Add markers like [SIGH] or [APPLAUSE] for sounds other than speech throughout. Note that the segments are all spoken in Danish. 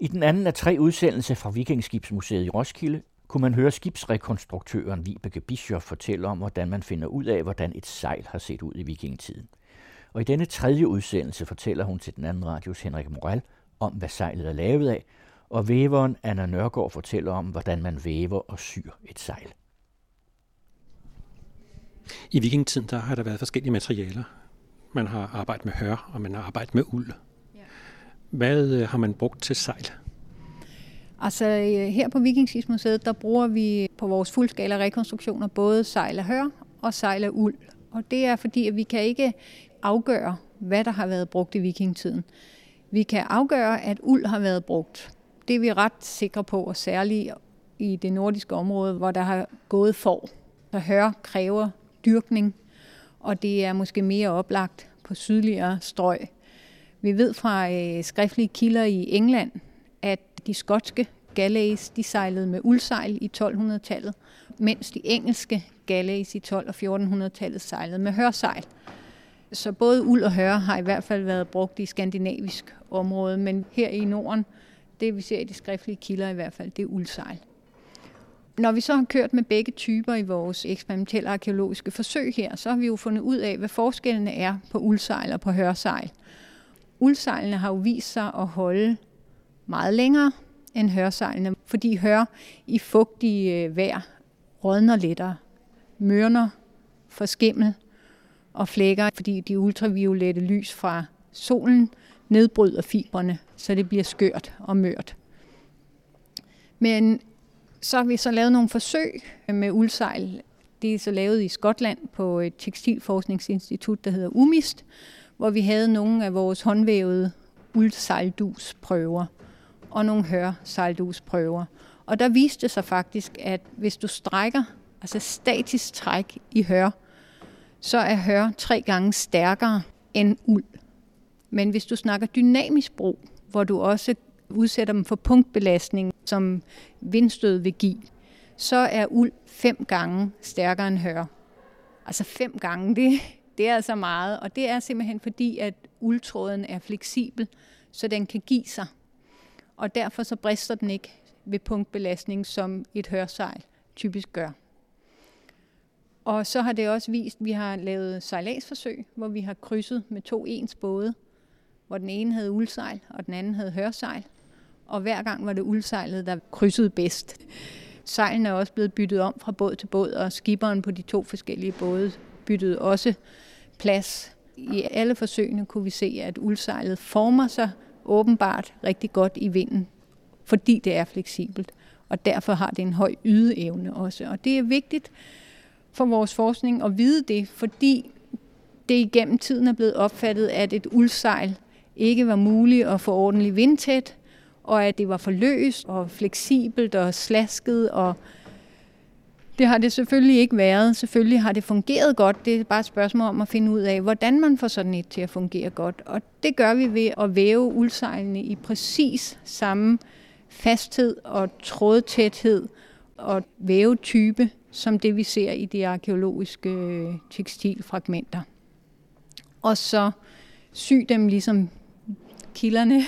I den anden af tre udsendelser fra Vikingskibsmuseet i Roskilde kunne man høre skibsrekonstruktøren Vibeke Bischoff fortælle om, hvordan man finder ud af, hvordan et sejl har set ud i vikingetiden. Og i denne tredje udsendelse fortæller hun til den anden radios Henrik Morel om, hvad sejlet er lavet af, og væveren Anna Nørgaard fortæller om, hvordan man væver og syr et sejl. I vikingetiden der har der været forskellige materialer. Man har arbejdet med hør, og man har arbejdet med uld. Hvad øh, har man brugt til sejl? Altså øh, her på Vikingskibsmuseet, der bruger vi på vores fuldskala rekonstruktioner både sejl af hør og sejl af uld. Og det er fordi, at vi kan ikke afgøre, hvad der har været brugt i vikingetiden. Vi kan afgøre, at uld har været brugt. Det er vi ret sikre på, og særligt i det nordiske område, hvor der har gået for. Så hør kræver dyrkning, og det er måske mere oplagt på sydligere strøg. Vi ved fra øh, skriftlige kilder i England, at de skotske galleys de sejlede med uldsejl i 1200-tallet, mens de engelske galleys i 12- og 1400-tallet sejlede med hørsejl. Så både uld og hør har i hvert fald været brugt i skandinavisk område, men her i Norden, det vi ser i de skriftlige kilder i hvert fald, det er uldsejl. Når vi så har kørt med begge typer i vores eksperimentelle arkeologiske forsøg her, så har vi jo fundet ud af, hvad forskellene er på uldsejl og på hørsejl. Uldsejlene har jo vist sig at holde meget længere end hørsejlene, fordi hør i fugtige øh, vejr rådner lettere, mørner, for skimmel og flækker, fordi de ultraviolette lys fra solen nedbryder fibrene, så det bliver skørt og mørt. Men så har vi så lavet nogle forsøg med uldsejl. Det er så lavet i Skotland på et tekstilforskningsinstitut, der hedder UMIST, hvor vi havde nogle af vores håndvævede uldsejldusprøver og nogle hørsejldusprøver. Og der viste sig faktisk, at hvis du strækker, altså statisk træk i hør, så er hør tre gange stærkere end uld. Men hvis du snakker dynamisk brug, hvor du også udsætter dem for punktbelastning, som vindstød vil give, så er uld fem gange stærkere end hør. Altså fem gange, det, det er altså meget, og det er simpelthen fordi, at uldtråden er fleksibel, så den kan give sig. Og derfor så brister den ikke ved punktbelastning, som et hørsejl typisk gør. Og så har det også vist, at vi har lavet sejladsforsøg, hvor vi har krydset med to ens både, hvor den ene havde uldsejl, og den anden havde hørsejl. Og hver gang var det uldsejlet, der krydsede bedst. Sejlene er også blevet byttet om fra båd til båd, og skiberen på de to forskellige både byttede også plads. I alle forsøgene kunne vi se, at uldsejlet former sig åbenbart rigtig godt i vinden, fordi det er fleksibelt. Og derfor har det en høj ydeevne også. Og det er vigtigt for vores forskning at vide det, fordi det igennem tiden er blevet opfattet, at et uldsejl ikke var muligt at få ordentligt vindtæt, og at det var for løst og fleksibelt og slasket og det har det selvfølgelig ikke været. Selvfølgelig har det fungeret godt. Det er bare et spørgsmål om at finde ud af, hvordan man får sådan et til at fungere godt. Og det gør vi ved at væve uldsejlene i præcis samme fasthed og trådtæthed og vævetype, som det vi ser i de arkeologiske øh, tekstilfragmenter. Og så sy dem ligesom kilderne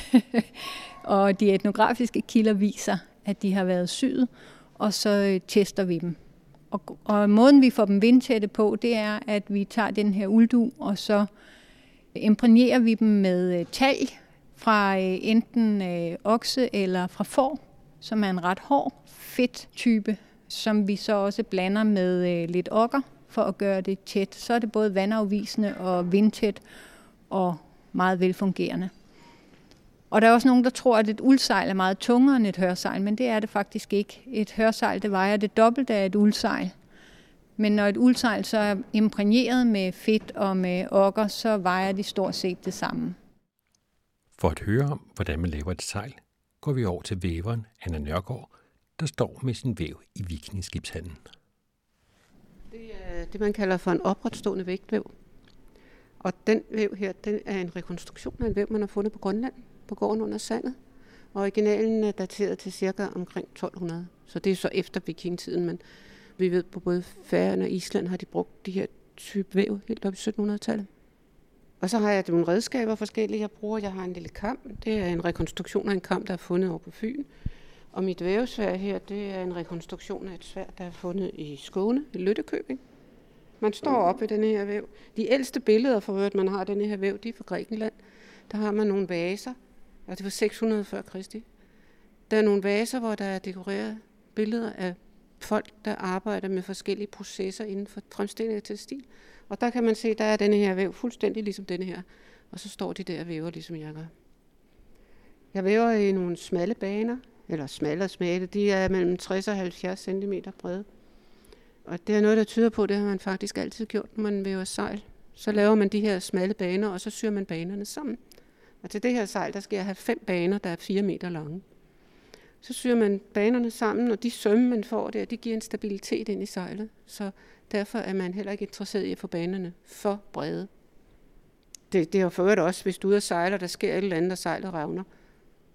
[LAUGHS] og de etnografiske kilder viser, at de har været syet, og så øh, tester vi dem. Og, og måden vi får dem vindtætte på, det er, at vi tager den her uldu, og så imprægnerer vi dem med øh, talg fra øh, enten øh, okse eller fra får, som er en ret hård fedt type, som vi så også blander med lidt okker for at gøre det tæt. Så er det både vandafvisende og vindtæt og meget velfungerende. Og der er også nogen, der tror, at et uldsejl er meget tungere end et hørsejl, men det er det faktisk ikke. Et hørsejl, det vejer det dobbelte af et uldsejl. Men når et uldsejl så er imprægneret med fedt og med okker, så vejer de stort set det samme. For at høre om, hvordan man laver et sejl, går vi over til væveren Anna Nørgaard, der står med sin væv i vikingeskibshallen. Det er det, man kalder for en opretstående vægtvæv. Og den væv her, den er en rekonstruktion af en væv, man har fundet på Grønland på gården under sandet. Originalen er dateret til cirka omkring 1200, så det er så efter vikingetiden, men vi ved på både Færøerne og Island har de brugt de her type væv helt op i 1700-tallet. Og så har jeg nogle redskaber forskellige, jeg bruger. Jeg har en lille kam. Det er en rekonstruktion af en kam, der er fundet over på Fyn. Og mit vævesvær her, det er en rekonstruktion af et svær, der er fundet i Skåne, i Lyttekøbing. Man står op i den her væv. De ældste billeder, for at man har den her væv, de er fra Grækenland. Der har man nogle vaser, og det var 600 før Kristi. Der er nogle vaser, hvor der er dekoreret billeder af folk, der arbejder med forskellige processer inden for fremstilling af tekstil. Og der kan man se, der er denne her væv fuldstændig ligesom denne her. Og så står de der og væver, ligesom jeg gør. Jeg væver i nogle smalle baner, eller smalle og smalle. De er mellem 60 og 70 cm brede. Og det er noget, der tyder på, det har man faktisk altid gjort, når man væver sejl. Så laver man de her smalle baner, og så syr man banerne sammen. Og til det her sejl, der skal jeg have fem baner, der er 4 meter lange. Så syr man banerne sammen, og de sømme, man får der, de giver en stabilitet ind i sejlet. Så derfor er man heller ikke interesseret i at få banerne for brede. Det, det er jo for øvrigt også, hvis du er ude og sejler, der sker et eller andet, og sejlet revner,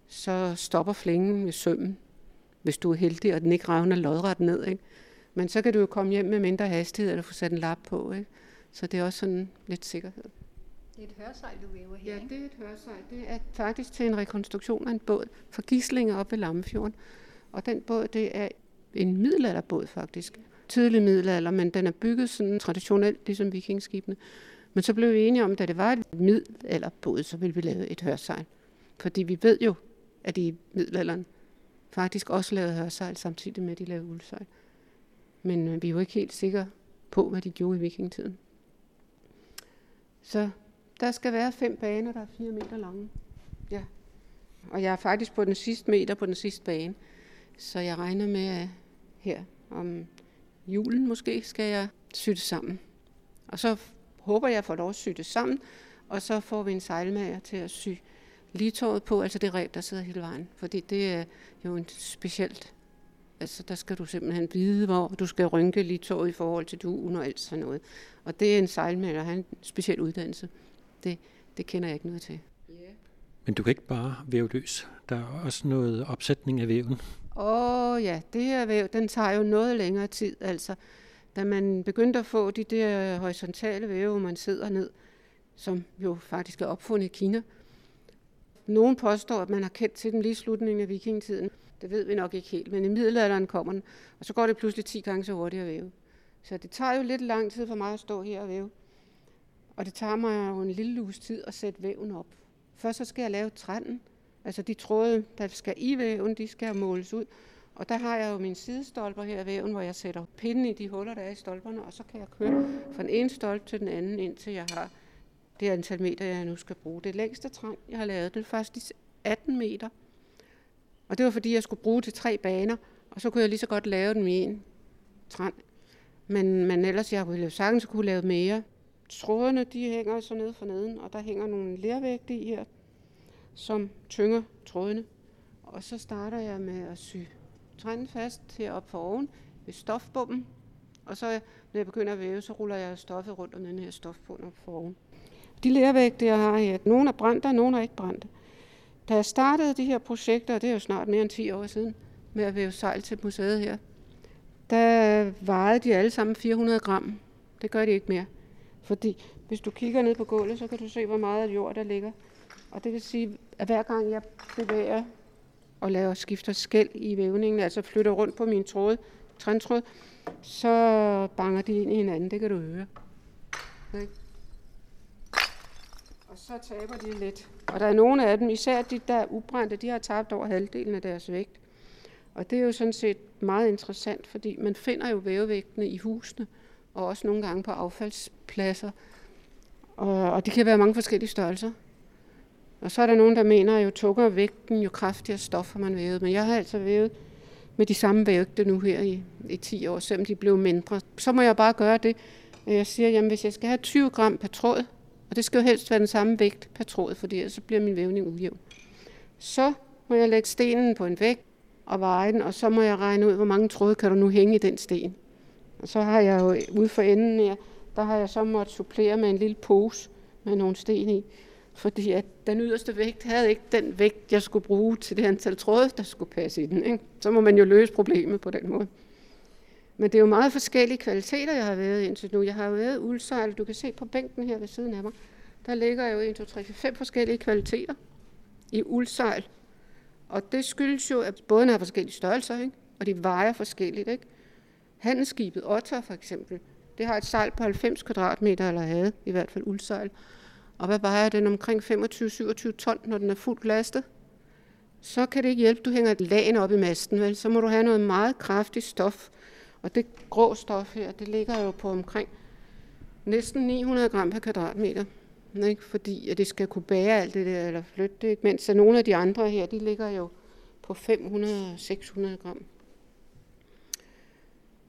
så stopper flingen med sømmen, hvis du er heldig, og den ikke revner lodret ned. Ikke? Men så kan du jo komme hjem med mindre hastighed, eller få sat en lap på. Ikke? Så det er også sådan lidt sikkerhed. Det er et hørsejl, du væver her, Ja, det er et hørsejl. Det er faktisk til en rekonstruktion af en båd fra Gislinger op ved Lammefjorden. Og den båd, det er en middelalderbåd faktisk. Tidlig middelalder, men den er bygget sådan traditionelt, ligesom vikingskibene. Men så blev vi enige om, at da det var et middelalderbåd, så ville vi lave et hørsejl. Fordi vi ved jo, at i middelalderen faktisk også lavede hørsejl, samtidig med, at de lavede uldsejl. Men øh, vi er jo ikke helt sikre på, hvad de gjorde i vikingetiden. Så der skal være fem baner, der er fire meter lange. Ja. Og jeg er faktisk på den sidste meter på den sidste bane. Så jeg regner med, at her om julen måske skal jeg sy det sammen. Og så håber jeg, at jeg får lov at sy det sammen, og så får vi en sejlmager til at sy ligetåret på, altså det reb, der sidder hele vejen. Fordi det er jo en specielt, altså der skal du simpelthen vide, hvor du skal rynke ligetåret i forhold til duen og alt sådan noget. Og det er en sejlmager, der har en speciel uddannelse. Det, det kender jeg ikke noget til. Men du kan ikke bare væve løs. Der er også noget opsætning af væven. Åh oh, ja, det her væv, den tager jo noget længere tid. Altså, da man begyndte at få de der horisontale væve, hvor man sidder ned, som jo faktisk er opfundet i Kina. Nogen påstår, at man har kendt til den lige i slutningen af vikingetiden. Det ved vi nok ikke helt, men i middelalderen kommer den, og så går det pludselig 10 gange så hurtigt at væve. Så det tager jo lidt lang tid for mig at stå her og væve. Og det tager mig jo en lille uges tid at sætte væven op. Først så skal jeg lave trænden. Altså de tråde, der skal i væven, de skal måles ud. Og der har jeg jo mine sidestolper her i væven, hvor jeg sætter pinden i de huller, der er i stolperne, og så kan jeg køre fra den ene stolpe til den anden, indtil jeg har det antal meter, jeg nu skal bruge. Det længste træn, jeg har lavet, det er faktisk 18 meter. Og det var fordi, jeg skulle bruge til tre baner, og så kunne jeg lige så godt lave den i en træn. Men, men ellers, jeg ville jo sagtens kunne lave mere. Trådene, de hænger så nede for neden, og der hænger nogle lervægte i her, som tynger trådene. Og så starter jeg med at sy trænden fast heroppe for oven ved stofbommen. Og så, når jeg begynder at væve, så ruller jeg stoffet rundt om den her stofbund op for oven. De lervægte, jeg har her, nogle er brændte, og nogle er ikke brændte. Da jeg startede de her projekter, og det er jo snart mere end 10 år siden, med at væve sejl til museet her, der vejede de alle sammen 400 gram. Det gør de ikke mere. Fordi hvis du kigger ned på gulvet, så kan du se, hvor meget jord der ligger. Og det vil sige, at hver gang jeg bevæger og laver skifter skæld i vævningen, altså flytter rundt på min tråd, træntråd, så banger de ind i hinanden. Det kan du høre. Okay. Og så taber de lidt. Og der er nogle af dem, især de der er ubrændte, de har tabt over halvdelen af deres vægt. Og det er jo sådan set meget interessant, fordi man finder jo vævevægtene i husene, og også nogle gange på affaldspladser. Og, og det kan være mange forskellige størrelser. Og så er der nogen, der mener, at jo tungere vægten, jo kraftigere stof har man vævet. Men jeg har altså vævet med de samme vægte nu her i, i 10 år, selvom de blev mindre. Så må jeg bare gøre det. Jeg siger, jamen hvis jeg skal have 20 gram per tråd, og det skal jo helst være den samme vægt per tråd, for så bliver min vævning ujævn. Så må jeg lægge stenen på en vægt og veje den, og så må jeg regne ud, hvor mange tråde kan du nu hænge i den sten. Og så har jeg jo øh, ude for enden her, der har jeg så måttet supplere med en lille pose med nogle sten i. Fordi at den yderste vægt havde ikke den vægt, jeg skulle bruge til det antal tråde, der skulle passe i den. Ikke? Så må man jo løse problemet på den måde. Men det er jo meget forskellige kvaliteter, jeg har været indtil nu. Jeg har jo været uldsejl. Du kan se på bænken her ved siden af mig. der ligger jo 1, 2, 3, 4, 5 forskellige kvaliteter i uldsejl. Og det skyldes jo, at bådene har forskellige størrelser, ikke? og de vejer forskelligt. Ikke? Handelsskibet Otter for eksempel, det har et sejl på 90 kvadratmeter, eller havde i hvert fald uldsejl. Og hvad vejer den? Omkring 25-27 ton, når den er fuldt lastet. Så kan det ikke hjælpe, du hænger et lagen op i masten, vel? Så må du have noget meget kraftigt stof. Og det grå stof her, det ligger jo på omkring næsten 900 gram per kvadratmeter. Ikke? Fordi at det skal kunne bære alt det der, eller flytte det. Ikke? Mens nogle af de andre her, de ligger jo på 500-600 gram.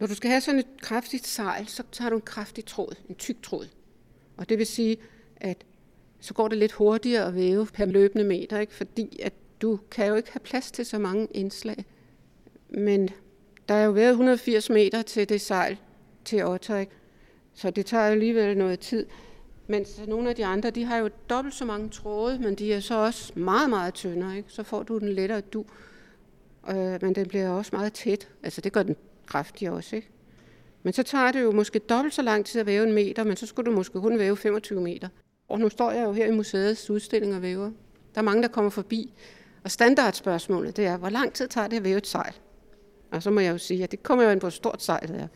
Når du skal have sådan et kraftigt sejl, så tager du en kraftig tråd, en tyk tråd. Og det vil sige, at så går det lidt hurtigere at væve per løbende meter, ikke? fordi at du kan jo ikke have plads til så mange indslag. Men der er jo været 180 meter til det sejl til Otter, ikke? så det tager jo alligevel noget tid. Mens nogle af de andre, de har jo dobbelt så mange tråde, men de er så også meget, meget tyndere. Ikke? Så får du den lettere du. Øh, men den bliver også meget tæt. Altså det gør den kraftig også. Ikke? Men så tager det jo måske dobbelt så lang tid at væve en meter, men så skulle du måske kun væve 25 meter. Og nu står jeg jo her i museets udstilling og væver. Der er mange, der kommer forbi. Og standardspørgsmålet, det er, hvor lang tid tager det at væve et sejl? Og så må jeg jo sige, at det kommer jo an på, hvor stort sejlet er.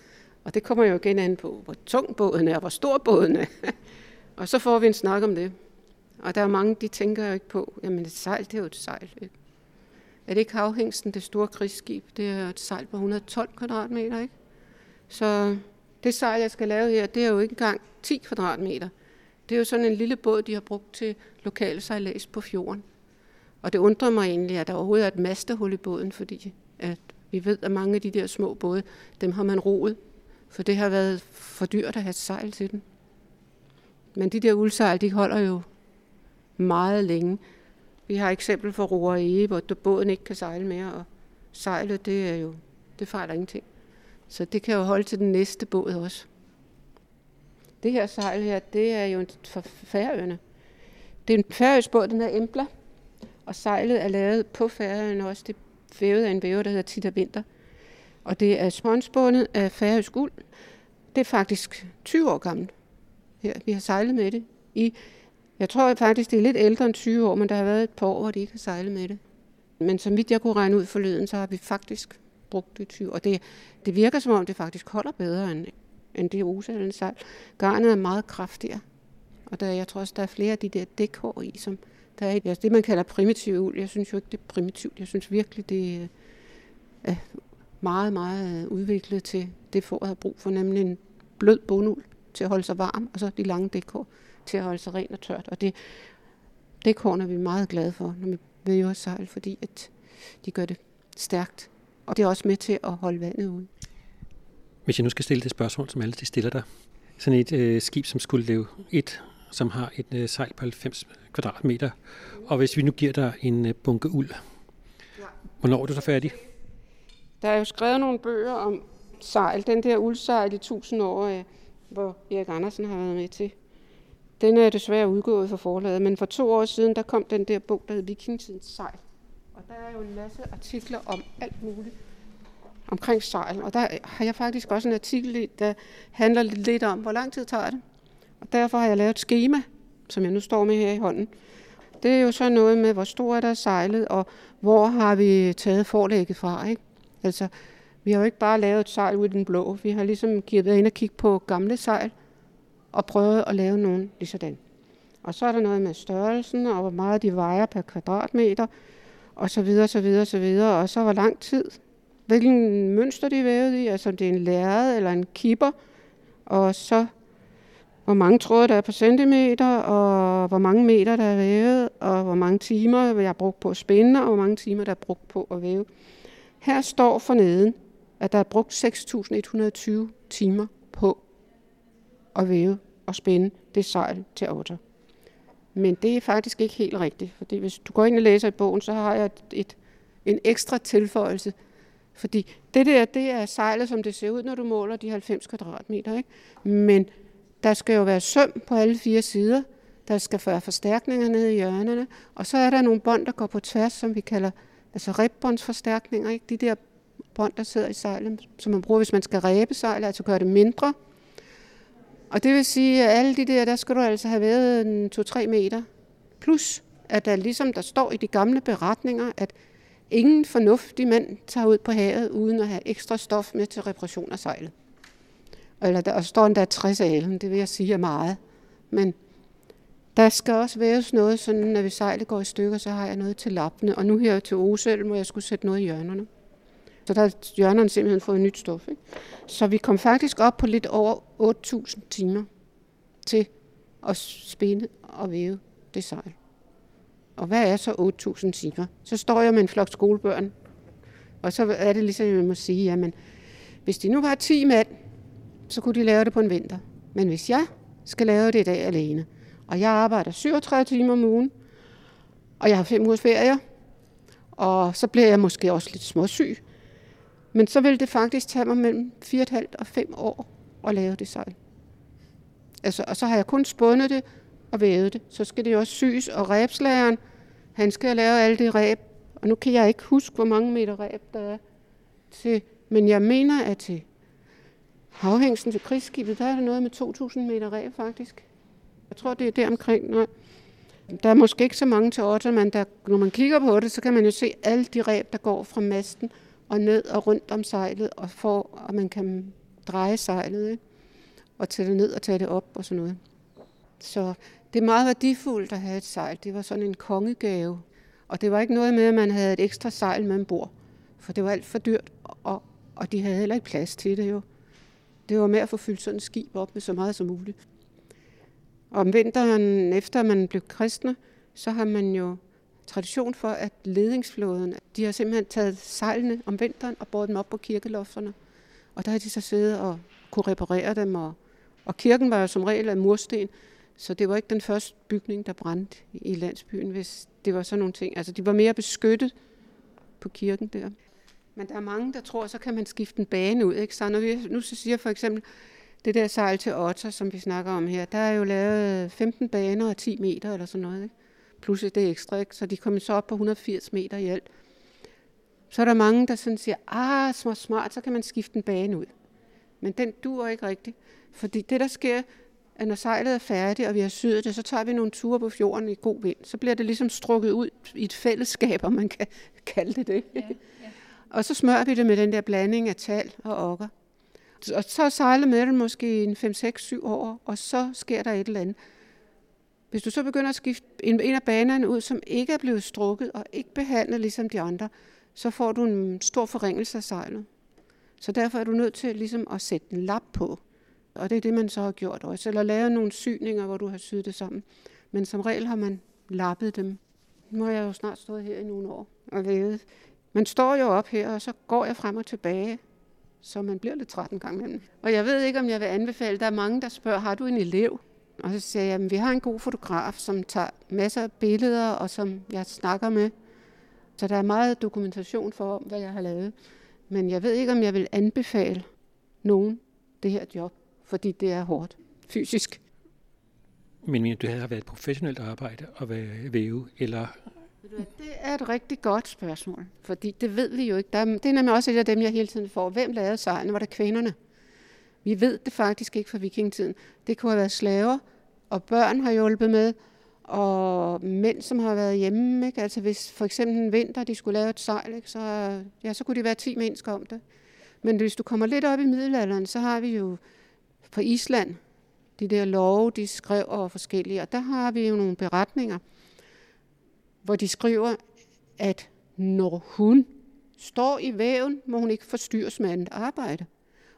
Og det kommer jo igen an på, hvor tung båden er, og hvor stor båden er. [LAUGHS] og så får vi en snak om det. Og der er mange, de tænker jo ikke på, jamen et sejl, det er jo et sejl. Ikke? Er det ikke havhængsten, det store krigsskib? Det er et sejl på 112 kvadratmeter, ikke? Så det sejl, jeg skal lave her, det er jo ikke engang 10 kvadratmeter. Det er jo sådan en lille båd, de har brugt til lokale sejlads på fjorden. Og det undrer mig egentlig, at der overhovedet er et mastehul i båden, fordi at vi ved, at mange af de der små både, dem har man roet, for det har været for dyrt at have et sejl til den. Men de der uldsejl, de holder jo meget længe. Vi har eksempel for roer i, hvor båden ikke kan sejle mere, og sejlet, det er jo, det fejler ingenting. Så det kan jo holde til den næste båd også. Det her sejl her, det er jo for færøerne. Det er en færøsk båd, den hedder Embla, og sejlet er lavet på færøerne også. Det er vævet af en væver, der hedder Tita Vinter. Og det er sponsbundet af færøsk uld. Det er faktisk 20 år gammelt. Her, vi har sejlet med det i jeg tror faktisk, det er lidt ældre end 20 år, men der har været et par år, hvor de ikke har sejlet med det. Men som vidt jeg kunne regne ud forleden, så har vi faktisk brugt det 20 Og det, det virker som om, det faktisk holder bedre end, end det osælende sejl. Garnet er meget kraftigere. Og der, jeg tror også, der er flere af de der dækhår i, som der er altså det, man kalder primitiv uld. Jeg synes jo ikke, det er primitivt. Jeg synes virkelig, det er meget, meget øh, udviklet til det, får har brug for, nemlig en blød bunduld til at holde sig varm, og så de lange dækhår til at holde sig rent og tørt. Og det, det korn er vi meget glade for, når vi væver sejl, fordi at de gør det stærkt. Og det er også med til at holde vandet ude. Hvis jeg nu skal stille det spørgsmål, som alle de stiller dig. Sådan et øh, skib, som skulle leve et, som har et øh, sejl på 90 kvadratmeter. Og hvis vi nu giver dig en øh, bunke uld, hvornår er du så færdig? Der er jo skrevet nogle bøger om sejl. Den der uldsejl i 1000 år, øh, hvor Erik Andersen har været med til den er desværre udgået for forlaget, men for to år siden, der kom den der bog, der hed Vikingtidens sejl. Og der er jo en masse artikler om alt muligt omkring sejl. Og der har jeg faktisk også en artikel, der handler lidt om, hvor lang tid tager det. Og derfor har jeg lavet et schema, som jeg nu står med her i hånden. Det er jo så noget med, hvor stor er der sejlet, og hvor har vi taget forlægget fra. Ikke? Altså, vi har jo ikke bare lavet et sejl ud i den blå. Vi har ligesom givet ind og kigge på gamle sejl, og prøvet at lave nogen lige sådan. Og så er der noget med størrelsen, og hvor meget de vejer per kvadratmeter, og så videre, så videre, så videre. Og så hvor lang tid, hvilken mønster de er vævet i, altså om det er en lærred eller en kipper, og så hvor mange tråde der er på centimeter, og hvor mange meter der er vævet, og hvor mange timer jeg har brugt på at spænde, og hvor mange timer der er brugt på at væve. Her står for neden, at der er brugt 6.120 timer på at væve og spænde det sejl til otter. Men det er faktisk ikke helt rigtigt, fordi hvis du går ind og læser i bogen, så har jeg et, et, en ekstra tilføjelse. Fordi det der, det er sejlet, som det ser ud, når du måler de 90 kvadratmeter. Ikke? Men der skal jo være søm på alle fire sider. Der skal være forstærkninger nede i hjørnerne. Og så er der nogle bånd, der går på tværs, som vi kalder altså ribbåndsforstærkninger. Ikke? De der bånd, der sidder i sejlet, som man bruger, hvis man skal ræbe sejlet, altså gøre det mindre. Og det vil sige, at alle de der, der skal du altså have været 2-3 meter. Plus, at der ligesom der står i de gamle beretninger, at ingen fornuftig mand tager ud på havet, uden at have ekstra stof med til reparation af sejlet. Eller der står endda 60 alen, det vil jeg sige er meget. Men der skal også væves noget, sådan når vi sejlet går i stykker, så har jeg noget til lappene. Og nu her til Osel, må jeg skulle sætte noget i hjørnerne. Så der har hjørnerne simpelthen fået nyt stof. Ikke? Så vi kom faktisk op på lidt over 8.000 timer til at spinde og væve det sejl. Og hvad er så 8.000 timer? Så står jeg med en flok skolebørn, og så er det ligesom, jeg må sige, jamen, hvis de nu var 10 mand, så kunne de lave det på en vinter. Men hvis jeg skal lave det i dag alene, og jeg arbejder 37 timer om ugen, og jeg har fem ugers ferie, og så bliver jeg måske også lidt småsyg, men så vil det faktisk tage mig mellem 4,5 og 5 år at lave det sejl. Altså, og så har jeg kun spundet det og vævet det. Så skal det jo også syes, og ræbslageren, han skal lave alt det ræb. Og nu kan jeg ikke huske, hvor mange meter ræb der er til, men jeg mener, at til havhængsen til krigsskibet, der er det noget med 2.000 meter ræb faktisk. Jeg tror, det er der omkring. Nej. Der er måske ikke så mange til otter, men der, når man kigger på det, så kan man jo se alle de ræb, der går fra masten og ned og rundt om sejlet, og for at man kan dreje sejlet, ikke? og tage det ned og tage det op og sådan noget. Så det er meget værdifuldt at have et sejl. Det var sådan en kongegave. Og det var ikke noget med, at man havde et ekstra sejl med bord, for det var alt for dyrt, og, og de havde heller ikke plads til det jo. Det var med at få fyldt sådan et skib op med så meget som muligt. Og om vinteren, efter man blev kristne, så har man jo tradition for, at ledingsflåden, de har simpelthen taget sejlene om vinteren og båret dem op på kirkelofterne. Og der har de så siddet og kunne reparere dem. Og, og kirken var jo som regel af mursten, så det var ikke den første bygning, der brændte i landsbyen, hvis det var sådan nogle ting. Altså, de var mere beskyttet på kirken der. Men der er mange, der tror, så kan man skifte en bane ud. Ikke? Så når vi nu så siger for eksempel, det der sejl til Otter, som vi snakker om her, der er jo lavet 15 baner og 10 meter eller sådan noget. Ikke? Plus det ekstra, ikke? så de kommer så op på 180 meter i alt. Så er der mange, der sådan siger, ah, smart, smart, så kan man skifte en bane ud. Men den dur ikke rigtigt, fordi det, der sker, at når sejlet er færdigt, og vi har syet det, så tager vi nogle ture på fjorden i god vind. Så bliver det ligesom strukket ud i et fællesskab, om man kan [LAUGHS] kalde det det. Ja, ja. og så smører vi det med den der blanding af tal og okker. Og så sejler med det måske en 5, 6, 7 år, og så sker der et eller andet. Hvis du så begynder at skifte en, en af banerne ud, som ikke er blevet strukket og ikke behandlet ligesom de andre, så får du en stor forringelse af sejlet. Så derfor er du nødt til ligesom at sætte en lap på. Og det er det, man så har gjort også. Eller lave nogle syninger, hvor du har syet det sammen. Men som regel har man lappet dem. Nu har jeg jo snart stået her i nogle år og vævet. Man står jo op her, og så går jeg frem og tilbage, så man bliver lidt træt en gang imellem. Og jeg ved ikke, om jeg vil anbefale, der er mange, der spørger, har du en elev? Og så siger jeg, at vi har en god fotograf, som tager masser af billeder, og som jeg snakker med. Så der er meget dokumentation for, hvad jeg har lavet. Men jeg ved ikke, om jeg vil anbefale nogen det her job, fordi det er hårdt fysisk. Men mener du, har været et professionelt arbejde at være væve, eller det er et rigtig godt spørgsmål, fordi det ved vi jo ikke. Der er, det er nemlig også et af dem, jeg hele tiden får. Hvem lavede sejlene? Var det kvinderne? Vi ved det faktisk ikke fra vikingetiden. Det kunne have været slaver, og børn har hjulpet med, og mænd, som har været hjemme. Ikke? Altså hvis for eksempel en vinter, de skulle lave et sejl, ikke? Så, ja, så kunne de være 10 mennesker om det. Men hvis du kommer lidt op i middelalderen, så har vi jo på Island, de der love, de skrev over forskellige, og der har vi jo nogle beretninger, hvor de skriver, at når hun står i væven, må hun ikke forstyrres med andet arbejde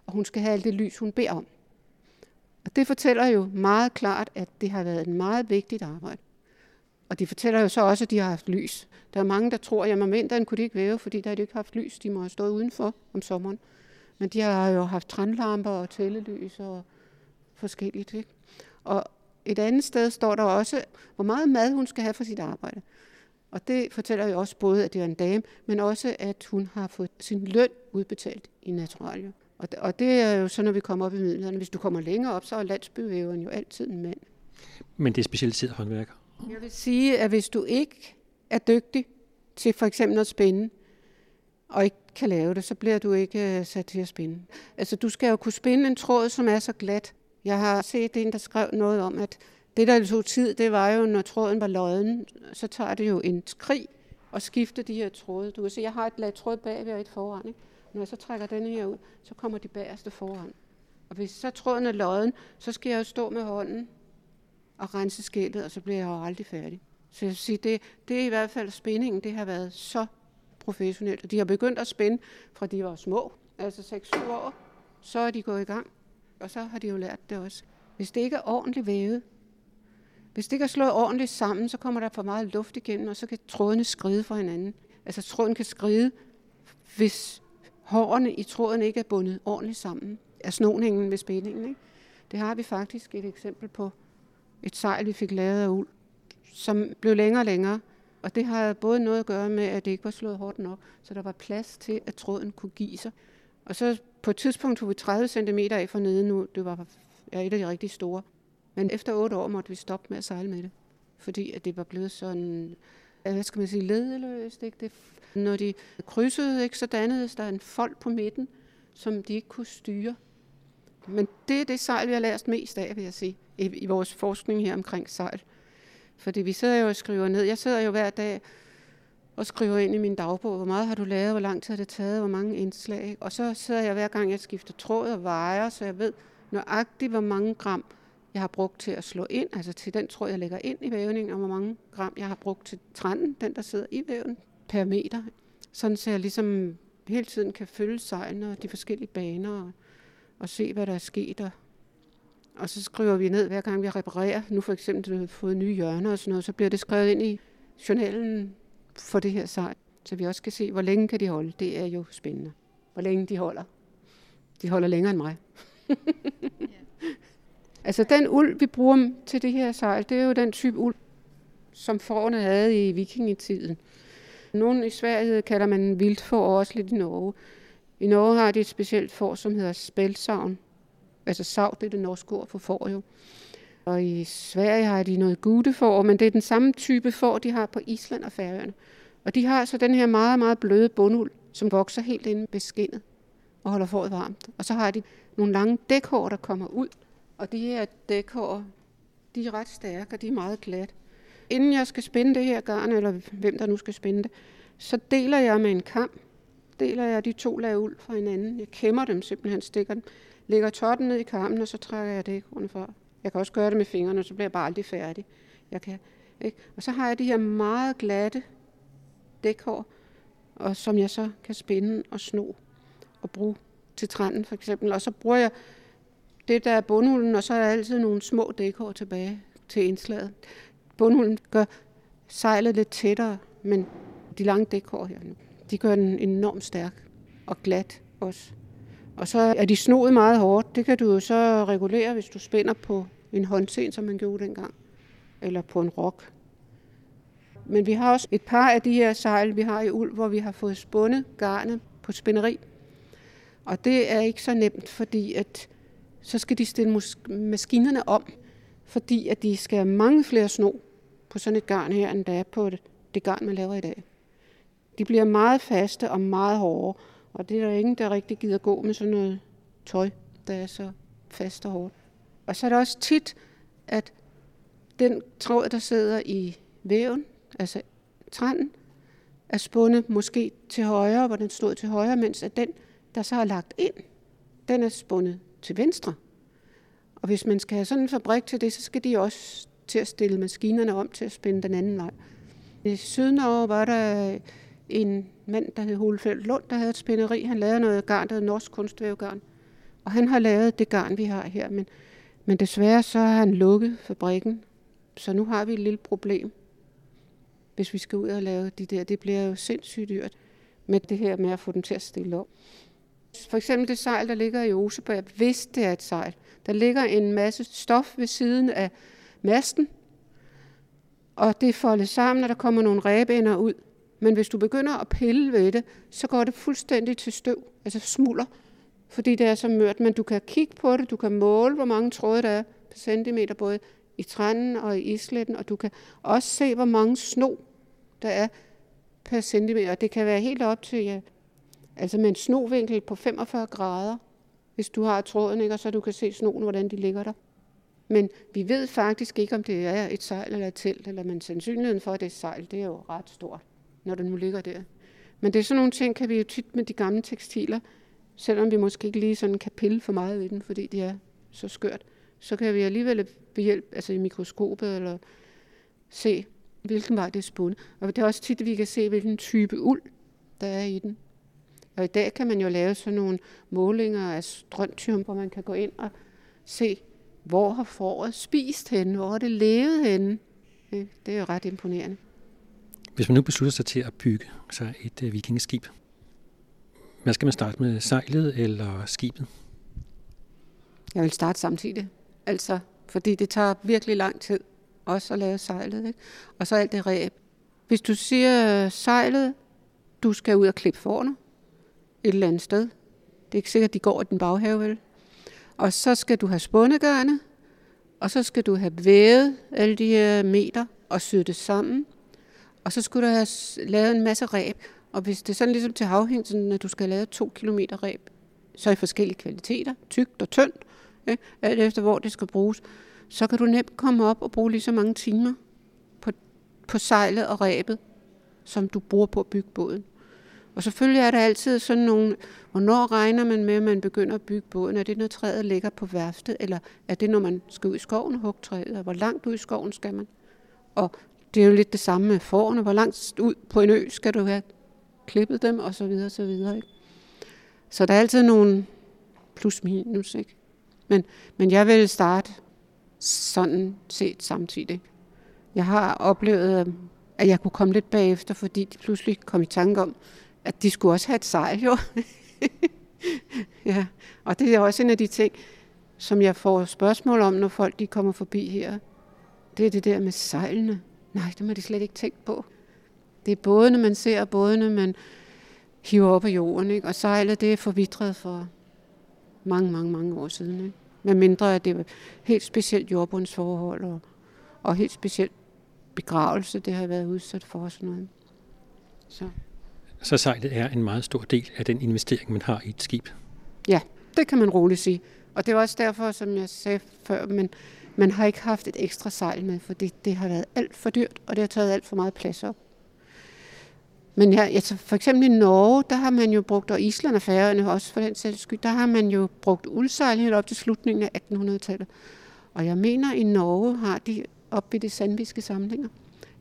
og hun skal have alt det lys, hun beder om. Og det fortæller jo meget klart, at det har været et meget vigtigt arbejde. Og de fortæller jo så også, at de har haft lys. Der er mange, der tror, at om vinteren kunne de ikke væve, fordi der har de ikke haft lys. De må have stået udenfor om sommeren. Men de har jo haft trænlamper og tællelys og forskelligt. Ikke? Og et andet sted står der også, hvor meget mad hun skal have for sit arbejde. Og det fortæller jo også både, at det er en dame, men også, at hun har fået sin løn udbetalt i naturalier. Og, og det er jo så, når vi kommer op i midlerne. Hvis du kommer længere op, så er landsbyvæveren jo altid en mand. Men det er specialiseret håndværker? Jeg vil sige, at hvis du ikke er dygtig til for eksempel at spænde, og ikke kan lave det, så bliver du ikke øh, sat til at spænde. Altså, du skal jo kunne spænde en tråd, som er så glat, Jeg har set en, der skrev noget om, at det, der tog tid, det var jo, når tråden var lodden, så tager det jo en skrig og skifte de her tråde. Du kan se, jeg har et lag tråd bagved og et foran. Ikke? Når jeg så trækker denne her ud, så kommer de bagerste foran. Og hvis så tråden er lodden, så skal jeg jo stå med hånden og rense skældet, og så bliver jeg jo aldrig færdig. Så jeg vil sige, det, det er i hvert fald spændingen, det har været så professionelt. Og de har begyndt at spænde fra de var små, altså 6-7 år, så er de gået i gang. Og så har de jo lært det også. Hvis det ikke er ordentligt vævet, hvis det ikke er slået ordentligt sammen, så kommer der for meget luft igennem, og så kan trådene skride fra hinanden. Altså tråden kan skride, hvis hårene i tråden ikke er bundet ordentligt sammen. Af snoningen ved spændingen. Ikke? Det har vi faktisk et eksempel på et sejl, vi fik lavet af uld, som blev længere og længere. Og det har både noget at gøre med, at det ikke var slået hårdt nok, så der var plads til, at tråden kunne give sig. Og så på et tidspunkt tog vi 30 cm af for nede nu. Det var ja, et af de rigtig store. Men efter otte år måtte vi stoppe med at sejle med det. Fordi at det var blevet sådan, Øh, hvad skal man sige, ledeløst. Ikke? Det, når de krydsede, ikke, så dannedes der en fold på midten, som de ikke kunne styre. Men det er det sejl, vi har lært mest af, vil jeg sige, i, i vores forskning her omkring sejl. Fordi vi sidder jo og skriver ned. Jeg sidder jo hver dag og skriver ind i min dagbog, hvor meget har du lavet, hvor lang tid har det taget, hvor mange indslag. Og så sidder jeg hver gang, jeg skifter tråd og vejer, så jeg ved nøjagtigt, hvor mange gram jeg har brugt til at slå ind, altså til den tråd, jeg lægger ind i vævningen, og hvor mange gram jeg har brugt til trænden, den der sidder i væven, per meter. Sådan så jeg ligesom hele tiden kan følge sejlene og de forskellige baner og, og se, hvad der er sket. Og, og så skriver vi ned, hver gang vi reparerer. Nu for eksempel har vi fået nye hjørner og sådan noget, så bliver det skrevet ind i journalen for det her sejl, så vi også kan se, hvor længe kan de holde. Det er jo spændende. Hvor længe de holder. De holder længere end mig. [LAUGHS] Altså den uld, vi bruger til det her sejl, det er jo den type uld, som forerne havde i vikingetiden. Nogle i Sverige kalder man vildt for også lidt i Norge. I Norge har de et specielt får, som hedder spælsavn. Altså sav, det er det norske ord for får jo. Og i Sverige har de noget gudefor, men det er den samme type får, de har på Island og Færøerne. Og de har så den her meget, meget bløde bunduld, som vokser helt inde ved skinnet og holder fåret varmt. Og så har de nogle lange dækhår, der kommer ud, og de her dækhår, de er ret stærke, og de er meget glat. Inden jeg skal spænde det her garn, eller hvem der nu skal spænde det, så deler jeg med en kam. Deler jeg de to lag uld fra hinanden. Jeg kæmmer dem simpelthen, stikker dem. Lægger totten ned i kammen, og så trækker jeg dækhårene fra. Jeg kan også gøre det med fingrene, så bliver jeg bare aldrig færdig. Jeg kan, ikke? Og så har jeg de her meget glatte dækhår, og som jeg så kan spænde og sno og bruge til trænden for eksempel. Og så bruger jeg det, der er bundhullen, og så er der altid nogle små dækhår tilbage til indslaget. Bundhullen gør sejlet lidt tættere, men de lange dækhår her nu, de gør den enormt stærk og glat også. Og så er de snoet meget hårdt. Det kan du jo så regulere, hvis du spænder på en håndsen, som man gjorde dengang, eller på en rok. Men vi har også et par af de her sejl, vi har i uld, hvor vi har fået spundet garnet på spænderi. Og det er ikke så nemt, fordi at så skal de stille maskinerne om, fordi at de skal have mange flere sno på sådan et garn her, end der er på det, garn, man laver i dag. De bliver meget faste og meget hårde, og det er der ingen, der rigtig gider gå med sådan noget tøj, der er så fast og hårdt. Og så er det også tit, at den tråd, der sidder i væven, altså tranden, er spundet måske til højre, hvor den stod til højre, mens at den, der så er lagt ind, den er spundet til venstre. Og hvis man skal have sådan en fabrik til det, så skal de også til at stille maskinerne om til at spænde den anden vej. I Sydnorge var der en mand, der hed Holefeldt Lund, der havde et spænderi. Han lavede noget garn, der hed Norsk Kunstvævgarn. Og han har lavet det garn, vi har her. Men, men desværre så har han lukket fabrikken. Så nu har vi et lille problem, hvis vi skal ud og lave de der. Det bliver jo sindssygt dyrt med det her med at få dem til at stille op. For eksempel det sejl, der ligger i Oseberg, hvis det er et sejl. Der ligger en masse stof ved siden af masten, og det er foldet sammen, og der kommer nogle ræbænder ud. Men hvis du begynder at pille ved det, så går det fuldstændig til støv, altså smulder, fordi det er så mørt. Men du kan kigge på det, du kan måle, hvor mange tråde der er per centimeter, både i trænden og i isletten, og du kan også se, hvor mange sno der er per centimeter. Det kan være helt op til ja, Altså med en snovinkel på 45 grader, hvis du har tråden, ikke? og så du kan se snoen, hvordan de ligger der. Men vi ved faktisk ikke, om det er et sejl eller et telt, eller men sandsynligheden for, at det er et sejl, det er jo ret stor, når det nu ligger der. Men det er sådan nogle ting, kan vi jo tit med de gamle tekstiler, selvom vi måske ikke lige sådan kan pille for meget ved den, fordi det er så skørt, så kan vi alligevel ved hjælp, altså i mikroskopet, eller se, hvilken vej det er spundet. Og det er også tit, at vi kan se, hvilken type uld, der er i den. Og i dag kan man jo lave sådan nogle målinger af strømtyrum, hvor man kan gå ind og se, hvor har foråret spist henne, hvor har det levet henne. Det er jo ret imponerende. Hvis man nu beslutter sig til at bygge sig et øh, vikingeskib, hvad skal man starte med, sejlet eller skibet? Jeg vil starte samtidig. Altså, fordi det tager virkelig lang tid også at lave sejlet. Ikke? Og så alt det ræb. Hvis du siger sejlet, du skal ud og klippe forne et eller andet sted. Det er ikke sikkert, at de går i den baghave, vel? Og så skal du have spånegørne, og så skal du have vævet alle de her meter og syet det sammen. Og så skulle du have lavet en masse ræb. Og hvis det er sådan ligesom til havhængsen, at du skal lave to kilometer ræb, så i forskellige kvaliteter, tykt og tyndt, ikke? alt efter hvor det skal bruges, så kan du nemt komme op og bruge lige så mange timer på, på sejlet og ræbet, som du bruger på at bygge båden. Og selvfølgelig er der altid sådan nogle, hvornår regner man med, at man begynder at bygge båden? Er det, når træet ligger på værftet, eller er det, når man skal ud i skoven og hugge træet? Og hvor langt ud i skoven skal man? Og det er jo lidt det samme med forerne. Hvor langt ud på en ø skal du have klippet dem, og så videre, så videre. Ikke? Så der er altid nogle plus minus, ikke? Men, men jeg vil starte sådan set samtidig. Jeg har oplevet, at jeg kunne komme lidt bagefter, fordi de pludselig kom i tanke om, at de skulle også have et sejl, jo. [LAUGHS] ja, og det er også en af de ting, som jeg får spørgsmål om, når folk de kommer forbi her. Det er det der med sejlene. Nej, det må de slet ikke tænke på. Det er både, når man ser, både når man hiver op af jorden. Ikke? Og sejlet, det er forvitret for mange, mange, mange år siden. Ikke? Med mindre, at det var helt specielt jordbundsforhold og, og helt specielt begravelse, det har været udsat for og sådan noget. Så. Så sejlet er en meget stor del af den investering, man har i et skib? Ja, det kan man roligt sige. Og det er også derfor, som jeg sagde før, men man har ikke haft et ekstra sejl med, for det, det har været alt for dyrt, og det har taget alt for meget plads op. Men ja, altså for eksempel i Norge, der har man jo brugt, og Island og Færøerne også for den sags skyld, der har man jo brugt uldsejl helt op til slutningen af 1800-tallet. Og jeg mener, i Norge har de op i de sandviske samlinger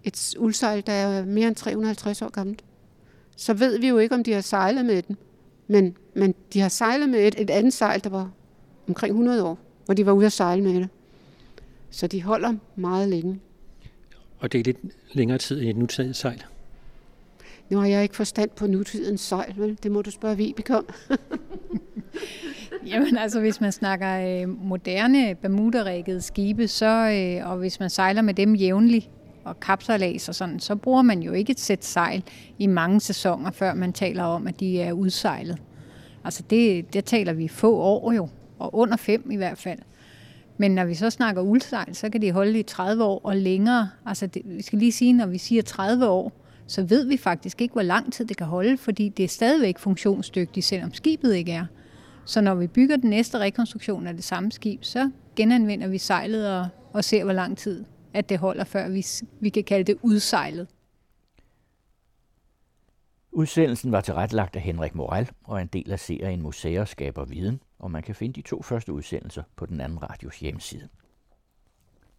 et uldsejl, der er mere end 350 år gammelt. Så ved vi jo ikke, om de har sejlet med den. Men, men de har sejlet med et, et andet sejl, der var omkring 100 år, hvor de var ude at sejle med det. Så de holder meget længe. Og det er lidt længere tid end et nutidens sejl? Nu har jeg ikke forstand på nutidens sejl, vel? Det må du spørge Vibeke om. [LAUGHS] Jamen altså, hvis man snakker øh, moderne bermuda skibe, så, øh, og hvis man sejler med dem jævnligt, og kapsalas og sådan, så bruger man jo ikke et sæt sejl i mange sæsoner, før man taler om, at de er udsejlet. Altså det, det taler vi få år jo, og under fem i hvert fald. Men når vi så snakker uldsejl, så kan de holde i 30 år og længere. Altså det, vi skal lige sige, når vi siger 30 år, så ved vi faktisk ikke, hvor lang tid det kan holde, fordi det er stadigvæk funktionsdygtigt, selvom skibet ikke er. Så når vi bygger den næste rekonstruktion af det samme skib, så genanvender vi sejlet og, og ser, hvor lang tid at det holder, før vi, vi kan kalde det udsejlet. Udsendelsen var tilrettelagt af Henrik Moral og en del af serien Museer skaber viden, og man kan finde de to første udsendelser på den anden radios hjemmeside.